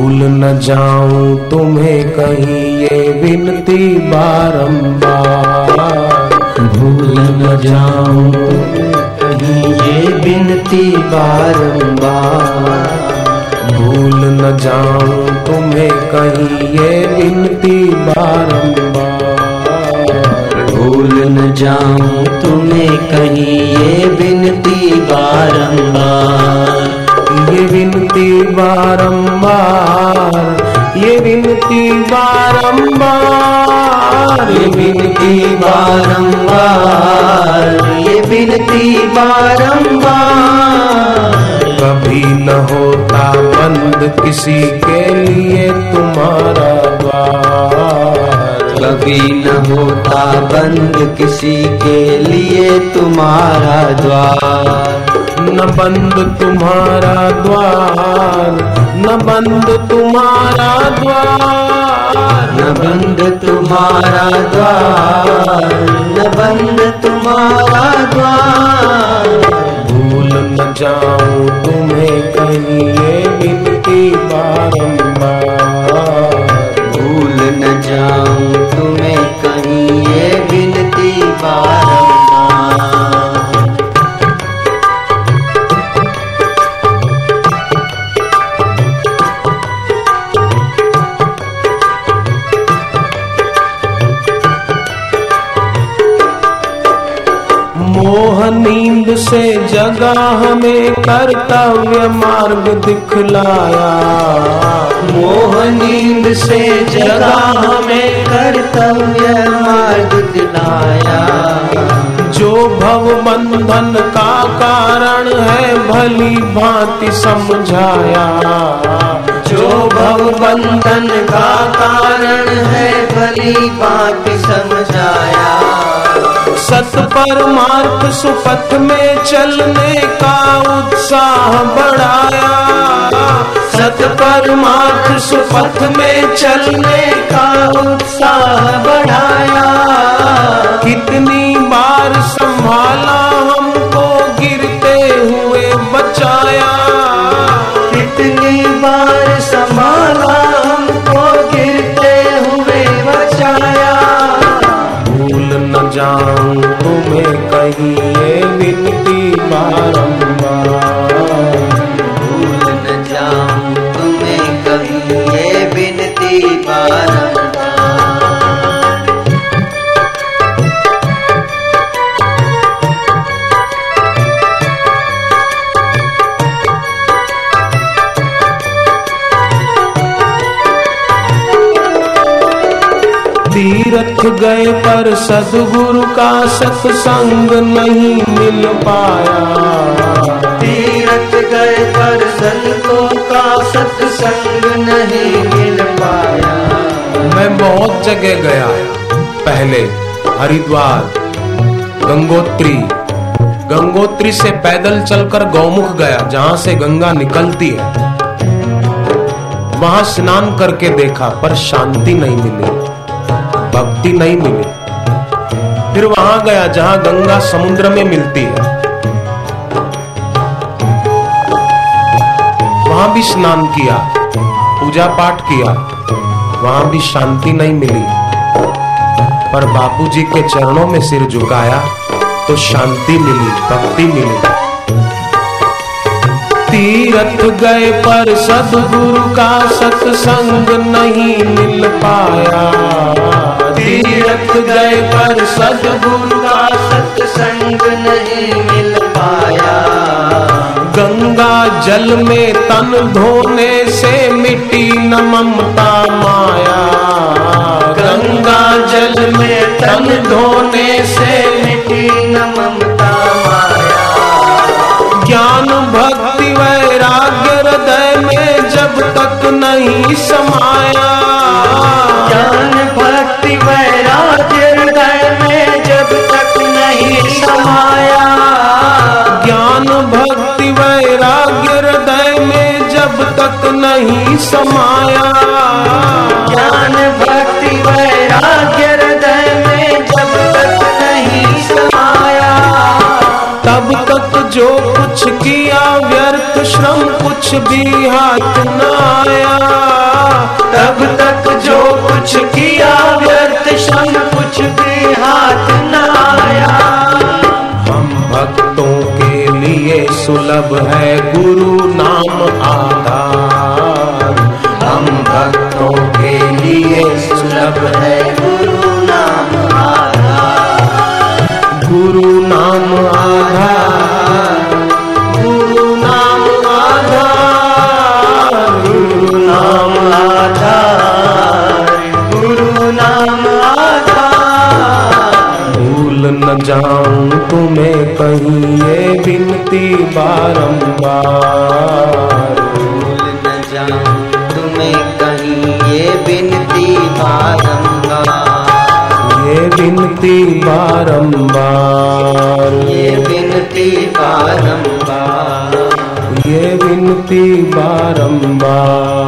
भूल न जाऊँ तुम्हें कहीं ये विनती बारंबार। भूल न जाऊँ कहीं ये विनती बारंबार। भूल न जाऊँ तुम्हें कहीं ये विनती बारंबार। भूल न जाऊँ तुम्हें कहीं ये विनती बारंबार। विनती बारंबार, ये विनती बारंबार, ये विनती बारंबार, ये विनती बारंबार। कभी न होता बंद किसी के लिए तुम्हारा कभी न होता बंद किसी के लिए तुम्हारा द्वार। न बंद तुम्हारा द्वार न बंद तुम्हारा द्वार। न बंद तुम्हारा द्वार न बंद तुम्हारा द्वार। भूल न जाऊँ तुम्हें कहीं ये विनती बारंबार नींद से जगा हमें कर्तव्य मार्ग दिखलाया। मोह नींद से जगा हमें कर्तव्य मार्ग दिलाया। जो भव बंधन का कारण है, भली भांति समझाया। जो भव बंधन का कारण है, भली बात समझाया। सत परमार्थ सुपथ में चलने का उत्साह बढ़ाया। सत परमार्थ सुपथ में चलने का उत्साह बढ़ाया। कितनी बार संभाला हमको गिरते हुए बचाया। कितनी बार तीर्थ गए पर सदगुरु का सत्संग नहीं मिल पाया। तीरथ गए पर संतों का सत्संग नहीं मिल पाया। मैं बहुत जगह गया पहले हरिद्वार गंगोत्री गंगोत्री से पैदल चलकर गौमुख गया जहाँ से गंगा निकलती है। वहाँ स्नान करके देखा पर शांति नहीं मिली। भक्ति नहीं मिली। फिर वहाँ गया जहाँ गंगा समुद्र में मिलती है। वहाँ भी स्नान किया पूजा पाठ किया, वहाँ भी शांति नहीं मिली। पर बापूजी के चरणों में सिर झुकाया तो शांति मिली, भक्ति मिली। तीरथ गए पर सदगुरु का सत्संग नहीं मिल पाया। तीरथ गए पर सदगुरु का सत्संग नहीं मिल पाया। गंगा जल में तन धोने से मिट्टी न ममता माया। गंगा जल में तन धोने से मिट्टी न ममता माया। ज्ञान भक्ति वैराग्य हृदय में जब तक नहीं समाया समाया। ज्ञान, भक्ति, वैराग्य हृदय में जब तक नहीं समाया। तब तक जो कुछ किया, व्यर्थ श्रम कुछ भी हाथ न आया। तब तक जो कुछ किया, व्यर्थ श्रम कुछ भी हाथ न आया। हम भक्तों के लिए सुलभ है गुरु गुरु नाम आधार गुरु नाम आधार गुरु नाम आधार गुरु नाम आधार भूल न जाऊँ तुम्हें कहीं ये विनती बारंबार। विनती बारंबार। ये बिनती बारंबार। ये विनती बारंबार।